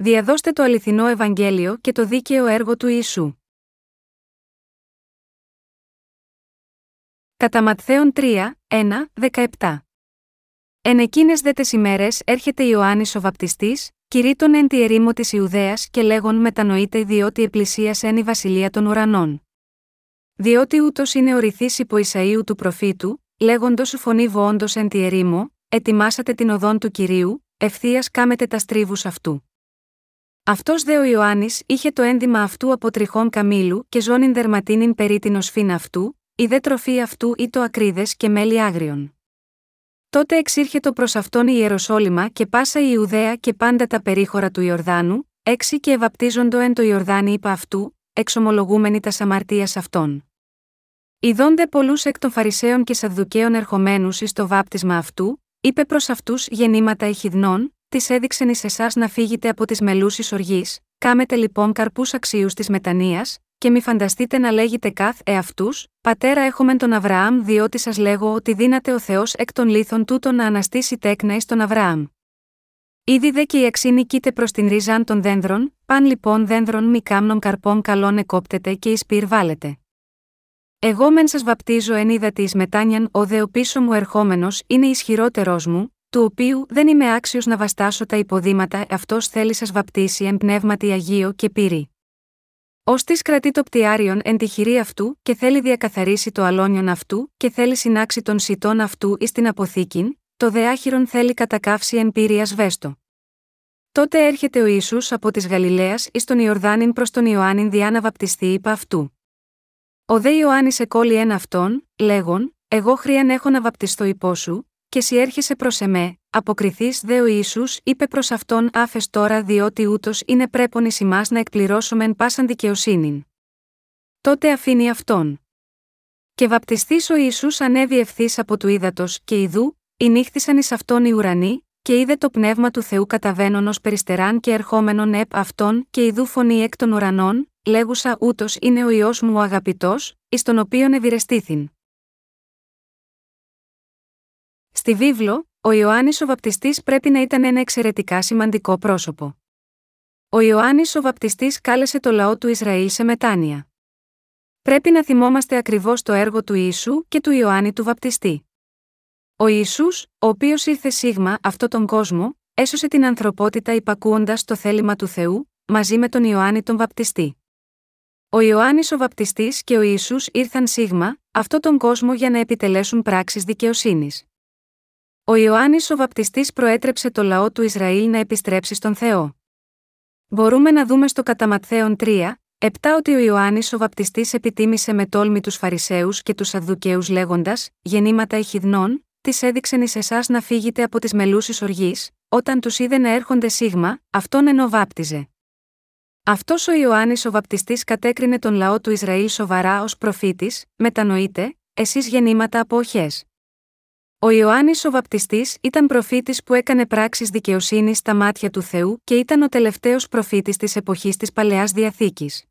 Διαδώστε το αληθινό Ευαγγέλιο και το δίκαιο έργο του Ιησού. Κατά Ματθαίον 3, 1, 17. Εν εκείνες δε τε ημέρες έρχεται Ιωάννης ο βαπτιστής, κηρύττων εν τη ερήμο της Ιουδαίας και λέγον μετανοείται διότι επλησίασεν η βασιλεία των ουρανών. Διότι ούτως είναι ο ρηθή υπό Ισαίου του προφήτου, λέγοντος σου φωνή βοόντο εν τη ερήμο, ετοιμάσατε την οδόν του κυρίου, ευθείας κάμετε τα στρίβους αυτού. Αυτός δε ο Ιωάννης είχε το ένδυμα αυτού από τριχών καμήλου και ζώνην δερματίνην περί την οσφήν αυτού, η δε τροφή αυτού ή το ακρίδες και μέλι άγριον. Τότε εξήρχετο προς αυτόν η Ιεροσόλυμα και πάσα η Ιουδαία και πάντα τα περίχωρα του Ιορδάνου, έξι και ευαπτίζοντο εν το Ιορδάνη είπα αυτού, εξομολογούμενοι τα αμαρτία αυτών. Ιδώνται πολλούς εκ των Φαρισαίων και Σαδδουκαίων ερχομένους εις το βάπτισμα αυτού, είπε προς αυτούς γεννήματα ηχηδνών, της έδειξεν εις εσάς να φύγετε από τις μελούσει οργής, κάμετε λοιπόν καρπούς αξίους της μετανία, και μη φανταστείτε να λέγετε καθ εαυτούς, Πατέρα έχουμε τον Αβραάμ, διότι σας λέγω ότι δύναται ο Θεός εκ των λίθων τούτων να αναστήσει τέκνα εις τον Αβραάμ. Ήδη δε και η αξίνη κοίται προς την ρίζαν των δένδρων, παν λοιπόν δένδρων μη κάμνων καρπών καλών εκόπτεται και εις πυρ βάλετε. Εγώ μεν σας βαπτίζω εν είδα της μετάνιαν, ο δε ο πίσω μου ερχόμενος είναι ισχυρότερό μου, του οποίου δεν είμαι άξιος να βαστάσω τα υποδήματα, αυτός θέλει σας βαπτίσει εν πνεύματι Αγίο και πύρη. Ω της κρατεί το πτιάριον εν τη χειρή αυτού, και θέλει διακαθαρίσει το αλόνιον αυτού, και θέλει συνάξει των σιτών αυτού εις την αποθήκην, το δεάχυρον θέλει κατακάυσει εν πύρη ασβέστο. Τότε έρχεται ο Ισού από της Γαλιλαίας εις τον Ιορδάνην προς τον Ιωάννην διά να βαπτιστεί υπ' αυτού. Ο δε Ιωάννης εκόλει εν αυτόν, λέγον, Εγώ χρίαν έχω να βαπτιστώ υπό σου, και σι έρχεσαι προς εμέ, αποκριθείς δε ο ίσου, είπε προς αυτόν άφες τώρα διότι ούτως είναι πρέπον εις εμά να εκπληρώσουμε πάσαν δικαιοσύνην. Τότε αφήνει αυτόν. Και βαπτιστής ο ίσου ανέβη ευθύς από του ύδατος, και ιδού, νύχθησαν εις αυτόν οι ουρανοί, και είδε το πνεύμα του Θεού καταβαίνον ως περιστεράν και ερχόμενον επ αυτόν, και ιδού φωνή εκ των ουρανών, λέγουσα ούτως είναι ο ιό μου ο αγαπητός, εις τον οποίον ευηρεστήθην. Στη βίβλο, ο Ιωάννης ο Βαπτιστής πρέπει να ήταν ένα εξαιρετικά σημαντικό πρόσωπο. Ο Ιωάννης ο Βαπτιστής κάλεσε το λαό του Ισραήλ σε μετάνοια. Πρέπει να θυμόμαστε ακριβώς το έργο του Ιησού και του Ιωάννη του Βαπτιστή. Ο Ιησούς, ο οποίος ήρθε σίγμα αυτό τον κόσμο, έσωσε την ανθρωπότητα υπακούοντας το θέλημα του Θεού, μαζί με τον Ιωάννη τον Βαπτιστή. Ο Ιωάννης ο Βαπτιστής και ο Ιησούς ήρθαν σίγμα, αυτό τον κόσμο για να επιτελέσουν πράξεις δικαιοσύνης. Ο Ιωάννης ο Βαπτιστής προέτρεψε το λαό του Ισραήλ να επιστρέψει στον Θεό. Μπορούμε να δούμε στο Καταματθέον 3, 7 ότι ο Ιωάννης ο Βαπτιστής επιτίμησε με τόλμη τους Φαρισαίους και τους Σαδδουκαίους λέγοντας: Γεννήματα ηχηδνών, τη έδειξεν εις εσάς να φύγετε από τις μελούσει οργής, όταν τους είδε να έρχονται σίγμα, αυτόν ενώ βάπτιζε. Αυτός ο Ιωάννης ο Βαπτιστής κατέκρινε τον λαό του Ισραήλ σοβαρά ως προφήτης, μετανοείτε, εσείς γεννήματα από οχές. Ο Ιωάννης ο Βαπτιστής ήταν προφήτης που έκανε πράξεις δικαιοσύνης στα μάτια του Θεού και ήταν ο τελευταίος προφήτης της εποχής της Παλαιάς Διαθήκης.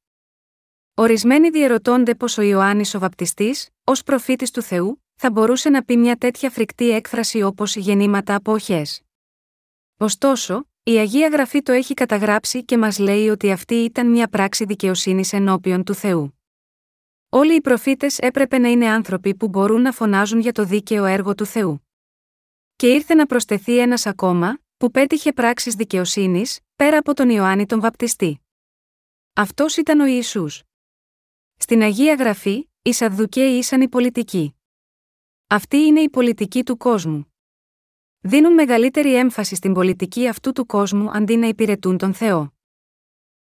Ορισμένοι διερωτώνται πω ο Ιωάννης ο Βαπτιστής, ως προφήτης του Θεού, θα μπορούσε να πει μια τέτοια φρικτή έκφραση όπως γεννήματα από οχές. Ωστόσο, η Αγία Γραφή το έχει καταγράψει και μας λέει ότι αυτή ήταν μια πράξη δικαιοσύνης ενώπιον του Θεού. Όλοι οι προφήτες έπρεπε να είναι άνθρωποι που μπορούν να φωνάζουν για το δίκαιο έργο του Θεού. Και ήρθε να προσθεθεί ένας ακόμα, που πέτυχε πράξεις δικαιοσύνης, πέρα από τον Ιωάννη τον Βαπτιστή. Αυτός ήταν ο Ιησούς. Στην Αγία Γραφή, οι Σαδδουκαίοι ήσαν οι πολιτικοί. Αυτή είναι η πολιτική του κόσμου. Δίνουν μεγαλύτερη έμφαση στην πολιτική αυτού του κόσμου αντί να υπηρετούν τον Θεό.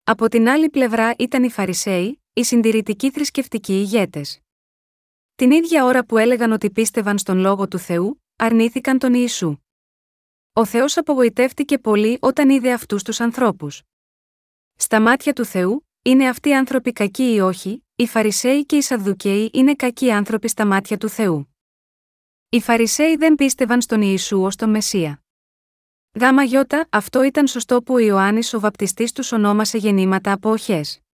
Από την άλλη πλευρά ήταν οι Φαρισαίοι, οι συντηρητικοί θρησκευτικοί ηγέτες. Την ίδια ώρα που έλεγαν ότι πίστευαν στον λόγο του Θεού, αρνήθηκαν τον Ιησού. Ο Θεός απογοητεύτηκε πολύ όταν είδε αυτούς τους ανθρώπους. Στα μάτια του Θεού, είναι αυτοί οι άνθρωποι κακοί ή όχι, οι Φαρισαίοι και οι Σαδδουκαίοι είναι κακοί άνθρωποι στα μάτια του Θεού. Οι Φαρισαίοι δεν πίστευαν στον Ιησού ως τον Μεσσία. Γάμα γιώτα, αυτό ήταν σωστό που ο Ιωάννης ο βαπτιστής τους ονόμασε γεννήματα από οχές.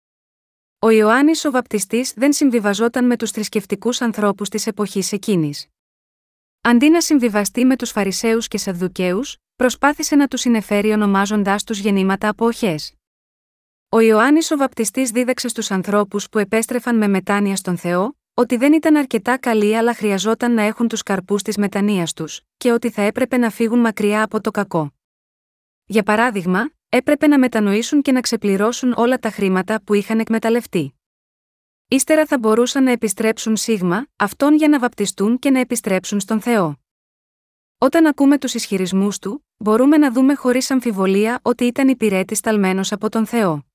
Ο Ιωάννης ο Βαπτιστής δεν συμβιβαζόταν με τους θρησκευτικούς ανθρώπους της εποχής εκείνης. Αντί να συμβιβαστεί με τους Φαρισαίους και Σαδδουκαίους, προσπάθησε να τους συνεφέρει ονομάζοντάς τους γεννήματα από οχές. Ο Ιωάννης ο Βαπτιστής δίδαξε στους ανθρώπους που επέστρεφαν με μετάνοια στον Θεό, ότι δεν ήταν αρκετά καλοί αλλά χρειαζόταν να έχουν τους καρπούς της μετανία τους, και ότι θα έπρεπε να φύγουν μακριά από το κακό. Για παράδειγμα, έπρεπε να μετανοήσουν και να ξεπληρώσουν όλα τα χρήματα που είχαν εκμεταλλευτεί. Ύστερα θα μπορούσαν να επιστρέψουν σίγμα, αυτόν για να βαπτιστούν και να επιστρέψουν στον Θεό. Όταν ακούμε τους ισχυρισμούς του, μπορούμε να δούμε χωρίς αμφιβολία ότι ήταν υπηρέτης ταλμένος από τον Θεό.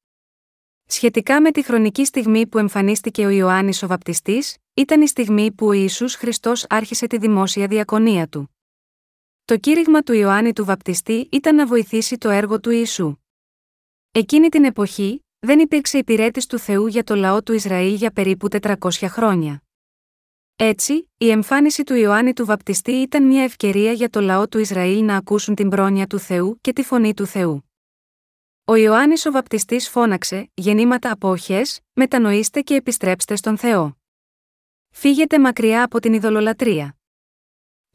Σχετικά με τη χρονική στιγμή που εμφανίστηκε ο Ιωάννης ο Βαπτιστής, ήταν η στιγμή που ο Ιησούς Χριστός άρχισε τη δημόσια διακονία του. Το κήρυγμα του Ιωάννη του Βαπτιστή ήταν να βοηθήσει το έργο του Ιησού. Εκείνη την εποχή, δεν υπήρξε υπηρέτης του Θεού για το λαό του Ισραήλ για περίπου 400 χρόνια. Έτσι, η εμφάνιση του Ιωάννη του Βαπτιστή ήταν μια ευκαιρία για το λαό του Ισραήλ να ακούσουν την πρόνοια του Θεού και τη φωνή του Θεού. Ο Ιωάννης ο Βαπτιστής φώναξε «Γεννήματα από οχές, μετανοήστε και επιστρέψτε στον Θεό». Φύγετε μακριά από την ειδωλολατρεία.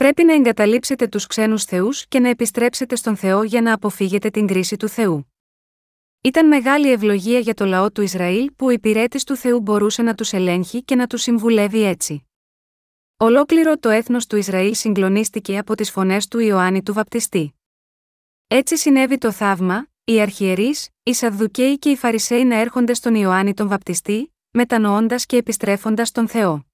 Πρέπει να εγκαταλείψετε τους ξένους θεούς και να επιστρέψετε στον Θεό για να αποφύγετε την κρίση του Θεού. Ήταν μεγάλη ευλογία για το λαό του Ισραήλ που ο υπηρέτης του Θεού μπορούσε να τους ελέγχει και να τους συμβουλεύει έτσι. Ολόκληρο το έθνος του Ισραήλ συγκλονίστηκε από τις φωνές του Ιωάννη του Βαπτιστή. Έτσι συνέβη το θαύμα, οι αρχιερείς, οι Σαδδουκαίοι και οι Φαρισαίοι να έρχονται στον Ιωάννη τον Βαπτιστή, μετανοώντας και επιστρέφοντας τον Θεό.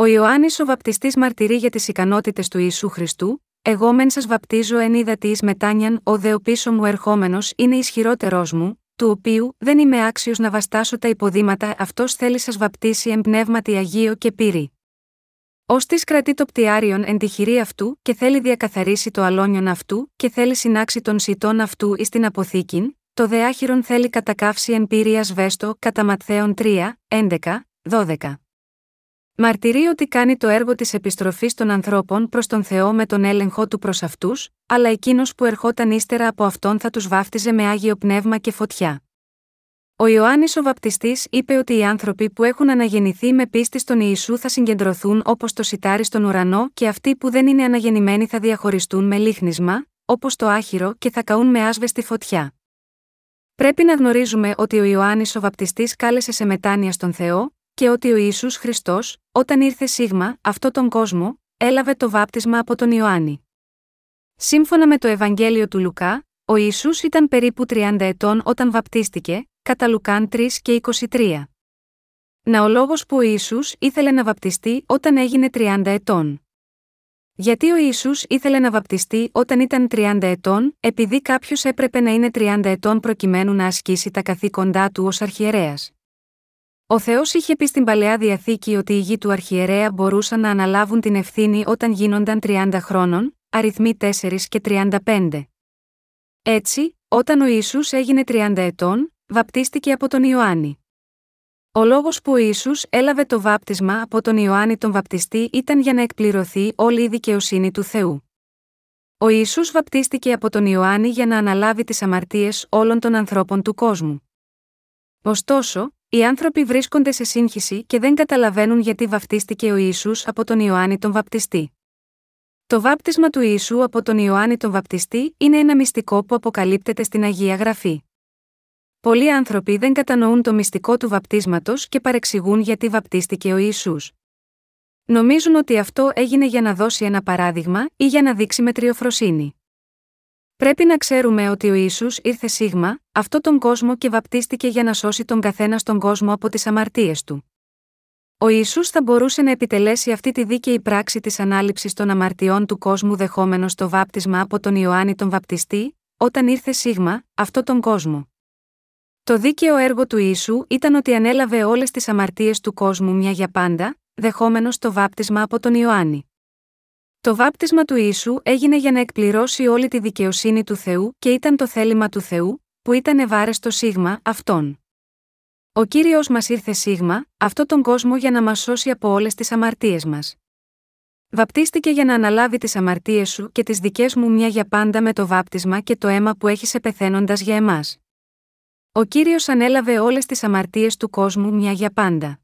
Ο Ιωάννης ο Βαπτιστής μαρτυρεί για τις ικανότητες του Ιησού Χριστού, εγώ μεν σας βαπτίζω εν είδα τη μετάνιαν, ο δε πίσω μου ερχόμενος είναι ισχυρότερός μου, του οποίου δεν είμαι άξιος να βαστάσω τα υποδήματα, αυτός θέλει σας βαπτίσει εν πνεύματι Αγίο και πύρη. Ω της κρατεί το πτιάριον εν τη χειρή αυτού και θέλει διακαθαρίσει το αλόνιον αυτού και θέλει συνάξει τον σιτών αυτού εις την αποθήκην, το δεάχυρον θέλει κατακάυσει εν πύριας βέστο κατά Ματθαίων 3, 11, 12. Μαρτυρεί ότι κάνει το έργο της επιστροφής των ανθρώπων προς τον Θεό με τον έλεγχό του προς αυτούς, αλλά εκείνος που ερχόταν ύστερα από αυτόν θα τους βάφτιζε με άγιο πνεύμα και φωτιά. Ο Ιωάννης ο Βαπτιστής είπε ότι οι άνθρωποι που έχουν αναγεννηθεί με πίστη στον Ιησού θα συγκεντρωθούν όπως το σιτάρι στον ουρανό και αυτοί που δεν είναι αναγεννημένοι θα διαχωριστούν με λίχνισμα, όπως το άχυρο και θα καούν με άσβεστη φωτιά. Πρέπει να γνωρίζουμε ότι ο Ιωάννης ο Βαπτιστής κάλεσε σε μετάνοια στον Θεό, και ότι ο Ιησούς Χριστός, όταν ήρθε σίγμα, αυτό τον κόσμο, έλαβε το βάπτισμα από τον Ιωάννη. Σύμφωνα με το Ευαγγέλιο του Λουκά, ο Ιησούς ήταν περίπου 30 ετών όταν βαπτίστηκε, κατά Λουκάν 3 και 23. Να ο λόγος που ο Ιησούς ήθελε να βαπτιστεί όταν έγινε 30 ετών. Γιατί ο Ιησούς ήθελε να βαπτιστεί όταν ήταν 30 ετών, επειδή κάποιος έπρεπε να είναι 30 ετών προκειμένου να ασκήσει τα καθήκοντά του ως αρχιερέας. Ο Θεός είχε πει στην παλαιά διαθήκη ότι οι γη του αρχιερέα μπορούσαν να αναλάβουν την ευθύνη όταν γίνονταν 30 χρόνων, αριθμοί 4 και 35. Έτσι, όταν ο Ιησούς έγινε 30 ετών, βαπτίστηκε από τον Ιωάννη. Ο λόγος που ο Ιησούς έλαβε το βάπτισμα από τον Ιωάννη τον βαπτιστή ήταν για να εκπληρωθεί όλη η δικαιοσύνη του Θεού. Ο Ιησούς βαπτίστηκε από τον Ιωάννη για να αναλάβει τις αμαρτίες όλων των ανθρώπων του κόσμου. Ωστόσο, οι άνθρωποι βρίσκονται σε σύγχυση και δεν καταλαβαίνουν γιατί βαπτίστηκε ο Ισού από τον Ιωάννη τον Βαπτιστή. Το βάπτισμα του Ιησού από τον Ιωάννη τον Βαπτιστή είναι ένα μυστικό που αποκαλύπτεται στην Αγία Γραφή. Πολλοί άνθρωποι δεν κατανοούν το μυστικό του βαπτίσματος και παρεξηγούν γιατί βαπτίστηκε ο Ιησούς. Νομίζουν ότι αυτό έγινε για να δώσει ένα παράδειγμα ή για να δείξει μετριοφροσύνη. Πρέπει να ξέρουμε ότι ο Ιησούς ήρθε σίγμα, αυτό τον κόσμο και βαπτίστηκε για να σώσει τον καθένα στον κόσμο από τις αμαρτίες του. Ο Ιησούς θα μπορούσε να επιτελέσει αυτή τη δίκαιη πράξη της ανάληψης των αμαρτιών του κόσμου δεχόμενος το βάπτισμα από τον Ιωάννη τον Βαπτιστή, όταν ήρθε σίγμα, αυτό τον κόσμο. Το δίκαιο έργο του Ιησού ήταν ότι ανέλαβε όλες τις αμαρτίες του κόσμου μια για πάντα, δεχόμενος το βάπτισμα από τον Ιωάννη. Το βάπτισμα του Ιησού έγινε για να εκπληρώσει όλη τη δικαιοσύνη του Θεού και ήταν το θέλημα του Θεού, που ήταν ευάρεστο σίγμα αυτόν. Ο Κύριος μας ήρθε σίγμα, αυτό τον κόσμο για να μας σώσει από όλες τις αμαρτίες μας. Βαπτίστηκε για να αναλάβει τις αμαρτίες σου και τις δικές μου μια για πάντα με το βάπτισμα και το αίμα που έχεις επεθαίνοντας για εμάς. Ο Κύριος ανέλαβε όλες τις αμαρτίες του κόσμου μια για πάντα.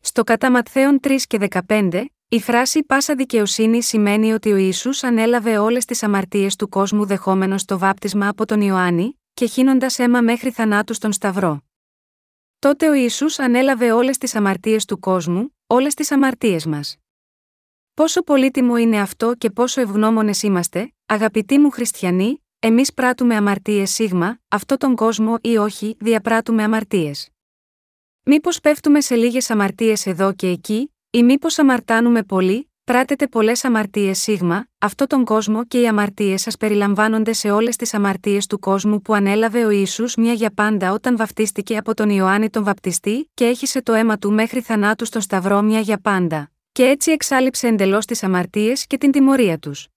Στο κατά Ματθαίον 3 και 15, Η φράση πάσα δικαιοσύνη σημαίνει ότι ο Ισού ανέλαβε όλες τις αμαρτίες του κόσμου δεχόμενος το βάπτισμα από τον Ιωάννη, και χύνοντας αίμα μέχρι θανάτου στον Σταυρό. Τότε ο Ισού ανέλαβε όλες τις αμαρτίες του κόσμου, όλες τις αμαρτίες μας. Πόσο πολύτιμο είναι αυτό και πόσο ευγνώμονες είμαστε, αγαπητοί μου χριστιανοί, εμείς πράττουμε αμαρτίες σίγμα, αυτό τον κόσμο ή όχι, διαπράττουμε αμαρτίες. Μήπως πέφτουμε σε λίγες αμαρτίες εδώ και εκεί, ή μήπως αμαρτάνουμε πολύ, πράτετε πολλές αμαρτίες σίγμα, αυτό τον κόσμο και οι αμαρτίες σας περιλαμβάνονται σε όλες τις αμαρτίες του κόσμου που ανέλαβε ο Ισού μια για πάντα όταν βαφτίστηκε από τον Ιωάννη τον Βαπτιστή και έχισε το αίμα του μέχρι θανάτου στο Σταυρό μια για πάντα, και έτσι εξάλληψε εντελώς τις αμαρτίες και την τιμωρία τους.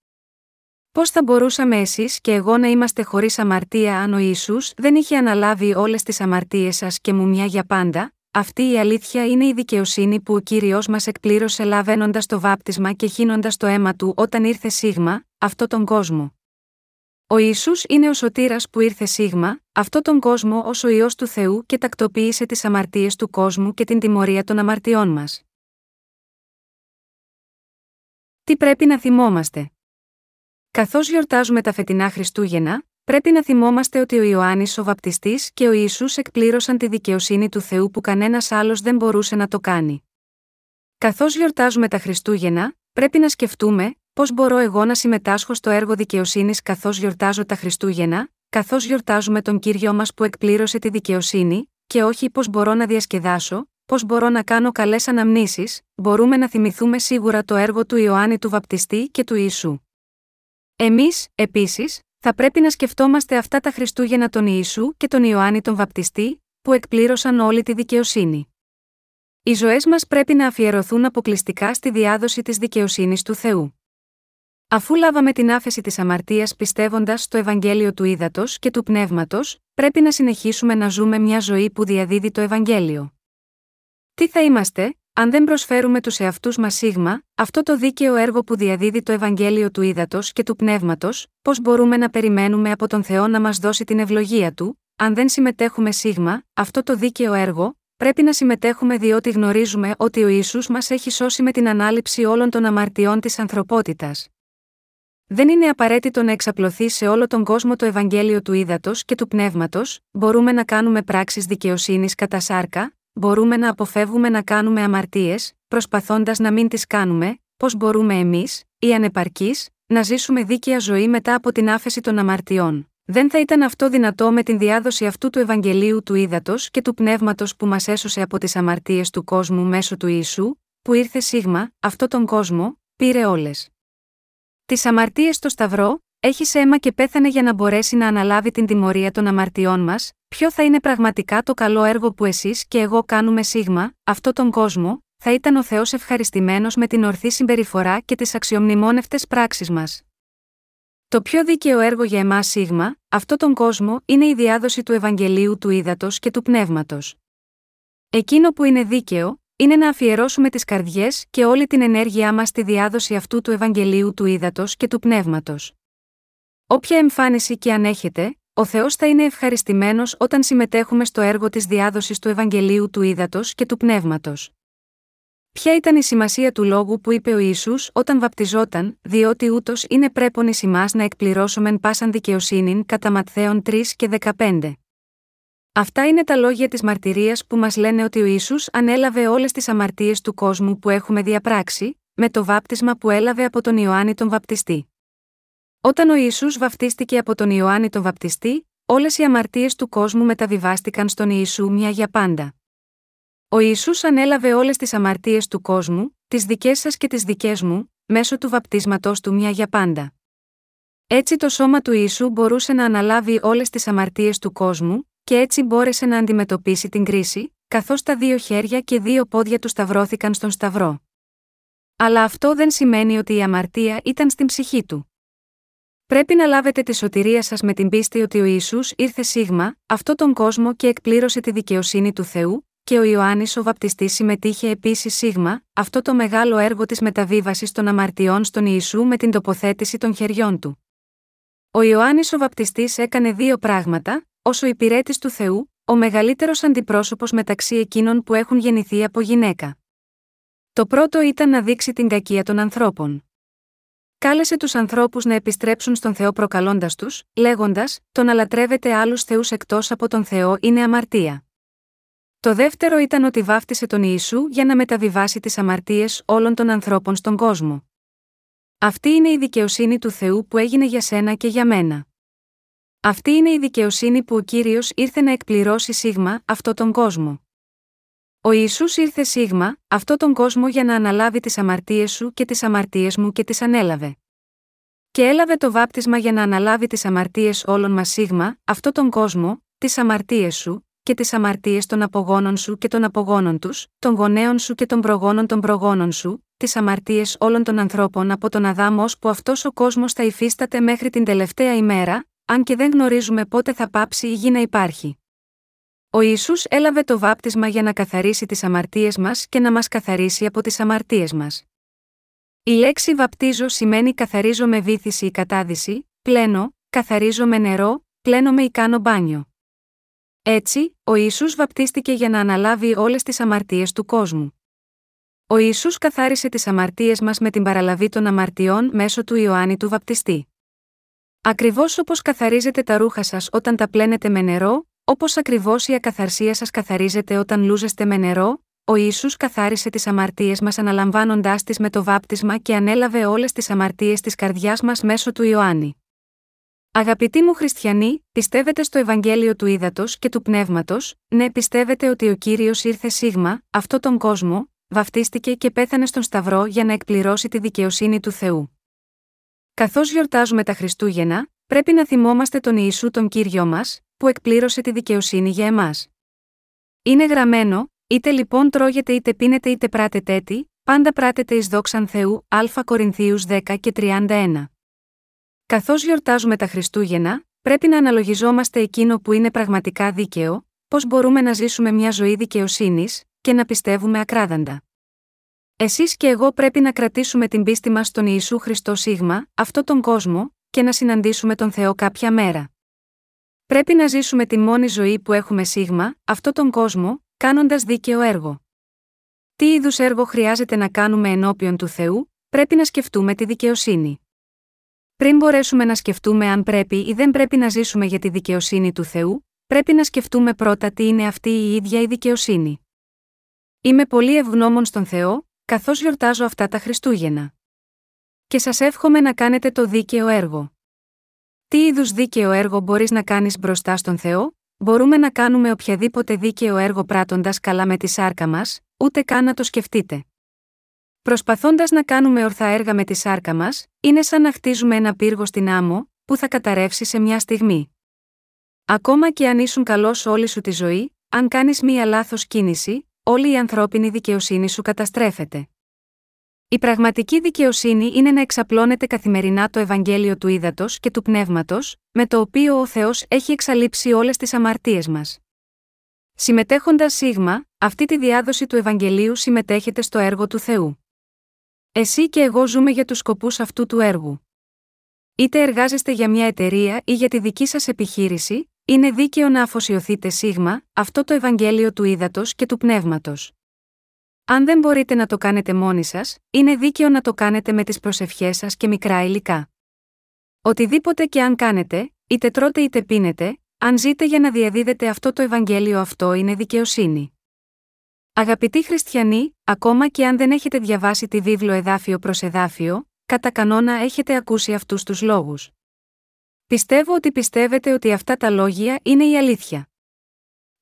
Πώς θα μπορούσαμε εσείς και εγώ να είμαστε χωρίς αμαρτία αν ο Ισού δεν είχε αναλάβει όλες τις αμαρτίες σας και μου μια για πάντα, αυτή η αλήθεια είναι η δικαιοσύνη που ο κύριος μας εκπλήρωσε λαβαίνοντας το βάπτισμα και χύνοντας το αίμα του όταν ήρθε σίγμα, αυτό τον κόσμο. Ο Ιησούς είναι ο σωτήρας που ήρθε σίγμα, αυτό τον κόσμο ως ο ιό του Θεού και τακτοποίησε τις αμαρτίες του κόσμου και την τιμωρία των αμαρτιών μας. Τι πρέπει να θυμόμαστε; Καθώς γιορτάζουμε τα φετινά Χριστούγεννα, Πρέπει να θυμόμαστε ότι ο Ιωάννης ο Βαπτιστής και ο Ισού εκπλήρωσαν τη δικαιοσύνη του Θεού που κανένας άλλος δεν μπορούσε να το κάνει. Καθώς γιορτάζουμε τα Χριστούγεννα, πρέπει να σκεφτούμε πώς μπορώ εγώ να συμμετάσχω στο έργο δικαιοσύνης καθώς γιορτάζω τα Χριστούγεννα, καθώς γιορτάζουμε τον κύριο μας που εκπλήρωσε τη δικαιοσύνη, και όχι πώς μπορώ να διασκεδάσω, πώς μπορώ να κάνω καλές αναμνήσεις, μπορούμε να θυμηθούμε σίγουρα το έργο του Ιωάννη του Βαπτιστή και του Ιησού. Εμείς, επίσης, θα πρέπει να σκεφτόμαστε αυτά τα Χριστούγεννα τον Ιησού και τον Ιωάννη τον Βαπτιστή, που εκπλήρωσαν όλη τη δικαιοσύνη. Οι ζωές μας πρέπει να αφιερωθούν αποκλειστικά στη διάδοση της δικαιοσύνης του Θεού. Αφού λάβαμε την άφεση της αμαρτίας πιστεύοντας στο Ευαγγέλιο του Ήδατος και του Πνεύματος, πρέπει να συνεχίσουμε να ζούμε μια ζωή που διαδίδει το Ευαγγέλιο. Τι θα είμαστε, αν δεν προσφέρουμε τους εαυτούς μας σίγμα, αυτό το δίκαιο έργο που διαδίδει το Ευαγγέλιο του Ήδατος και του Πνεύματος, πώς μπορούμε να περιμένουμε από τον Θεό να μας δώσει την ευλογία του, αν δεν συμμετέχουμε σίγμα, αυτό το δίκαιο έργο, πρέπει να συμμετέχουμε διότι γνωρίζουμε ότι ο ίσου μας έχει σώσει με την ανάληψη όλων των αμαρτιών της ανθρωπότητας. Δεν είναι απαραίτητο να εξαπλωθεί σε όλο τον κόσμο το Ευαγγέλιο του Ήδατος και του Πνεύματος, μπορούμε να κάνουμε πράξεις δικαιοσύνης κατά σάρκα, μπορούμε να αποφεύγουμε να κάνουμε αμαρτίες, προσπαθώντας να μην τις κάνουμε, πώς μπορούμε εμείς, οι ανεπαρκείς, να ζήσουμε δίκαια ζωή μετά από την άφεση των αμαρτιών. Δεν θα ήταν αυτό δυνατό με την διάδοση αυτού του Ευαγγελίου του Ήδατος και του Πνεύματος που μας έσωσε από τις αμαρτίες του κόσμου μέσω του Ιησού, που ήρθε σίγμα, αυτό τον κόσμο, πήρε όλες. Τις αμαρτίες στο Σταυρό, έχεις αίμα και πέθανε για να μπορέσει να αναλάβει την τιμωρία των αμαρτιών μας, ποιο θα είναι πραγματικά το καλό έργο που εσείς και εγώ κάνουμε σίγμα, αυτό τον κόσμο, θα ήταν ο Θεός ευχαριστημένος με την ορθή συμπεριφορά και τις αξιομνημόνευτες πράξεις μας. Το πιο δίκαιο έργο για εμάς σίγμα, αυτό τον κόσμο, είναι η διάδοση του Ευαγγελίου του Ήδατος και του Πνεύματος. Εκείνο που είναι δίκαιο, είναι να αφιερώσουμε τις καρδιές και όλη την ενέργειά μας στη διάδοση αυτού του Ευαγγελίου του Ήδατος και του Πνεύματος. Όποια εμφάνιση και αν έχετε, ο Θεός θα είναι ευχαριστημένος όταν συμμετέχουμε στο έργο της διάδοσης του Ευαγγελίου του Ήδατος και του Πνεύματος. Ποια ήταν η σημασία του λόγου που είπε ο Ισού όταν βαπτιζόταν, διότι ούτως είναι πρέπον ει να εκπληρώσομεν πάσαν δικαιοσύνην κατά Ματθαίων 3 και 15. Αυτά είναι τα λόγια της μαρτυρίας που μας λένε ότι ο Ισού ανέλαβε όλες τις αμαρτίες του κόσμου που έχουμε διαπράξει, με το βάπτισμα που έλαβε από τον Ιωάννη τον Βαπτιστή. Όταν ο Ισού βαφτίστηκε από τον Ιωάννη τον Βαπτιστή, όλες οι αμαρτίες του κόσμου μεταβιβάστηκαν στον Ιησού μια για πάντα. Ο Ιησούς ανέλαβε όλες τις αμαρτίες του κόσμου, τις δικές σας και τις δικές μου, μέσω του βαπτίσματός του μια για πάντα. Έτσι το σώμα του Ιησού μπορούσε να αναλάβει όλες τις αμαρτίες του κόσμου, και έτσι μπόρεσε να αντιμετωπίσει την κρίση, καθώς τα δύο χέρια και δύο πόδια του σταυρώθηκαν στον Σταυρό. Αλλά αυτό δεν σημαίνει ότι η αμαρτία ήταν στην ψυχή του. Πρέπει να λάβετε τη σωτηρία σας με την πίστη ότι ο Ισού ήρθε σίγμα, αυτό τον κόσμο και εκπλήρωσε τη δικαιοσύνη του Θεού, και ο Ιωάννης ο Βαπτιστής συμμετείχε επίσης σίγμα, αυτό το μεγάλο έργο της μεταβίβασης των αμαρτιών στον Ιησού με την τοποθέτηση των χεριών του. Ο Ιωάννης ο Βαπτιστής έκανε δύο πράγματα, όσο υπηρέτης του Θεού, ο μεγαλύτερος αντιπρόσωπος μεταξύ εκείνων που έχουν γεννηθεί από γυναίκα. Το πρώτο ήταν να δείξει την κακία των ανθρώπων. Κάλεσε τους ανθρώπους να επιστρέψουν στον Θεό προκαλώντας τους, λέγοντας: Το να λατρεύετε άλλους θεούς εκτός από τον Θεό είναι αμαρτία. Το δεύτερο ήταν ότι βάφτισε τον Ιησού για να μεταβιβάσει τις αμαρτίες όλων των ανθρώπων στον κόσμο. Αυτή είναι η δικαιοσύνη του Θεού που έγινε για σένα και για μένα. Αυτή είναι η δικαιοσύνη που ο κύριος ήρθε να εκπληρώσει σίγμα αυτό τον κόσμο. Ο Ισού ήρθε σίγμα, αυτό τον κόσμο για να αναλάβει τις αμαρτίες σου και τις αμαρτίες μου και τις ανέλαβε. Και έλαβε το βάπτισμα για να αναλάβει τις αμαρτίες όλων μας σίγμα, αυτό τον κόσμο, τις αμαρτίες σου, και τις αμαρτίες των απογόνων σου και των απογόνων τους, των γονέων σου και των προγόνων των προγόνων σου, τις αμαρτίες όλων των ανθρώπων από τον Αδάμ που αυτός ο κόσμος θα υφίσταται μέχρι την τελευταία ημέρα, αν και δεν γνωρίζουμε πότε θα πάψει η γη να υπάρχει. Ο Ισού έλαβε το βάπτισμα για να καθαρίσει τις αμαρτίες μας και να μας καθαρίσει από τις αμαρτίες μας. Η λέξη βαπτίζω σημαίνει καθαρίζω με βήθηση ή κατάδυση, πλένω, καθαρίζω με νερό, πλένω με ή κάνω μπάνιο. Έτσι, ο Ιησούς βαπτίστηκε για να αναλάβει όλες τις αμαρτίες του κόσμου. Ο Ιησούς καθάρισε τις αμαρτίες μας με την παραλαβή των αμαρτιών μέσω του Ιωάννη του Βαπτιστή. Ακριβώς όπως καθαρίζετε τα ρούχα σας όταν τα πλένετε με νερό, Όπως ακριβώς η ακαθαρσία σας καθαρίζεται όταν λούζεστε με νερό, ο ίσου καθάρισε τις αμαρτίες μας αναλαμβάνοντάς τις με το βάπτισμα και ανέλαβε όλες τις αμαρτίες της καρδιάς μας μέσω του Ιωάννη. Αγαπητοί μου χριστιανοί, πιστεύετε στο Ευαγγέλιο του Ήδατος και του Πνεύματος, ναι, πιστεύετε ότι ο κύριος ήρθε σίγμα, αυτό τον κόσμο, βαφτίστηκε και πέθανε στον Σταυρό για να εκπληρώσει τη δικαιοσύνη του Θεού. Καθώς γιορτάζουμε τα Χριστούγεννα, πρέπει να θυμόμαστε τον Ιησού τον κύριο μας, που εκπλήρωσε τη δικαιοσύνη για εμάς. Είναι γραμμένο, είτε λοιπόν τρώγετε είτε πίνετε είτε πράτετε έτη, πάντα πράτετε εις δόξαν Θεού, Α Κορινθίους 10 και 31. Καθώς γιορτάζουμε τα Χριστούγεννα, πρέπει να αναλογιζόμαστε εκείνο που είναι πραγματικά δίκαιο, πώς μπορούμε να ζήσουμε μια ζωή δικαιοσύνης, και να πιστεύουμε ακράδαντα. Εσείς και εγώ πρέπει να κρατήσουμε την πίστη μας στον Ιησού Χριστό Σίγμα, αυτό τον κόσμο, και να συναντήσουμε τον Θεό κάποια μέρα. Πρέπει να ζήσουμε τη μόνη ζωή που έχουμε σίγμα, αυτό τον κόσμο, κάνοντας δίκαιο έργο. Τι είδους έργο χρειάζεται να κάνουμε ενώπιον του Θεού, πρέπει να σκεφτούμε τη δικαιοσύνη. Πριν μπορέσουμε να σκεφτούμε αν πρέπει ή δεν πρέπει να ζήσουμε για τη δικαιοσύνη του Θεού, πρέπει να σκεφτούμε πρώτα τι είναι αυτή η ίδια η δικαιοσύνη. Είμαι πολύ ευγνώμων στον Θεό, καθώς γιορτάζω αυτά τα Χριστούγεννα. Και σας εύχομαι να κάνετε το δίκαιο έργο. Τι είδους δίκαιο έργο μπορείς να κάνεις μπροστά στον Θεό, μπορούμε να κάνουμε οποιαδήποτε δίκαιο έργο πράττοντας καλά με τη σάρκα μας, ούτε καν να το σκεφτείτε. Προσπαθώντας να κάνουμε ορθά έργα με τη σάρκα μας, είναι σαν να χτίζουμε ένα πύργο στην άμμο, που θα καταρρεύσει σε μια στιγμή. Ακόμα και αν ήσουν καλός όλη σου τη ζωή, αν κάνεις μία λάθος κίνηση, όλη η ανθρώπινη δικαιοσύνη σου καταστρέφεται. Η πραγματική δικαιοσύνη είναι να εξαπλώνεται καθημερινά το Ευαγγέλιο του Ήδατος και του Πνεύματος, με το οποίο ο Θεός έχει εξαλείψει όλες τις αμαρτίες μας. Συμμετέχοντας σίγμα, αυτή τη διάδοση του Ευαγγελίου συμμετέχετε στο έργο του Θεού. Εσύ και εγώ ζούμε για τους σκοπούς αυτού του έργου. Είτε εργάζεστε για μια εταιρεία ή για τη δική σας επιχείρηση, είναι δίκαιο να αφοσιωθείτε σίγμα, αυτό το Ευαγγέλιο του Ήδατος και του Πνεύματος. Αν δεν μπορείτε να το κάνετε μόνοι σας, είναι δίκαιο να το κάνετε με τις προσευχές σας και μικρά υλικά. Οτιδήποτε και αν κάνετε, είτε τρώτε είτε πίνετε, αν ζείτε για να διαδίδετε αυτό το Ευαγγέλιο αυτό είναι δικαιοσύνη. Αγαπητοί χριστιανοί, ακόμα και αν δεν έχετε διαβάσει τη βίβλο εδάφιο προς εδάφιο, κατά κανόνα έχετε ακούσει αυτούς τους λόγους. Πιστεύω ότι πιστεύετε ότι αυτά τα λόγια είναι η αλήθεια.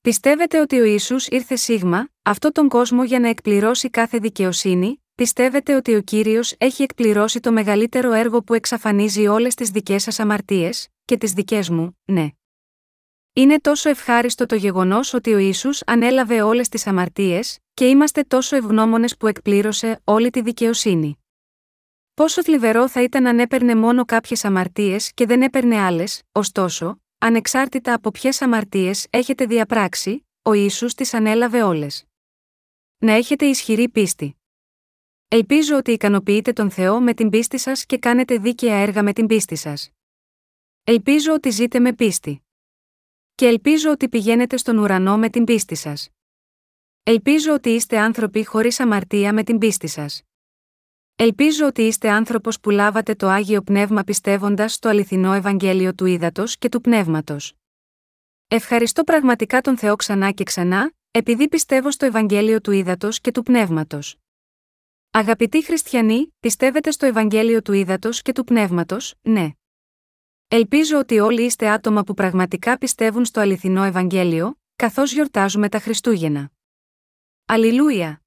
Πιστεύετε ότι ο Ισού ήρθε σίγμα, αυτό τον κόσμο για να εκπληρώσει κάθε δικαιοσύνη, πιστεύετε ότι ο κύριος έχει εκπληρώσει το μεγαλύτερο έργο που εξαφανίζει όλες τις δικές σας αμαρτίες, και τις δικές μου, ναι. Είναι τόσο ευχάριστο το γεγονός ότι ο Ιησούς ανέλαβε όλες τις αμαρτίες, και είμαστε τόσο ευγνώμονες που εκπλήρωσε όλη τη δικαιοσύνη. Πόσο θλιβερό θα ήταν αν έπαιρνε μόνο κάποιες αμαρτίες και δεν έπαιρνε άλλες, ωστόσο, ανεξάρτητα από ποιες αμαρτίες έχετε διαπράξει, ο ίσου τις ανέλαβε όλες. Να έχετε ισχυρή πίστη. Ελπίζω ότι ικανοποιείτε τον Θεό με την πίστη σας και κάνετε δίκαια έργα με την πίστη σας. Ελπίζω ότι ζείτε με πίστη. Και ελπίζω ότι πηγαίνετε στον ουρανό με την πίστη σας. Ελπίζω ότι είστε άνθρωποι χωρίς αμαρτία με την πίστη σας. Ελπίζω ότι είστε άνθρωπος που λάβατε το άγιο πνεύμα πιστεύοντας στο αληθινό Ευαγγέλιο του ύδατο και του πνεύματος. Ευχαριστώ πραγματικά τον Θεό ξανά και ξανά, επειδή πιστεύω στο Ευαγγέλιο του ύδατο και του πνεύματος. Αγαπητοί χριστιανοί, πιστεύετε στο Ευαγγέλιο του ύδατο και του πνεύματος, ναι. Ελπίζω ότι όλοι είστε άτομα που πραγματικά πιστεύουν στο αληθινό Ευαγγέλιο, καθώς γιορτάζουμε τα Χριστούγεννα. Αλληλούια!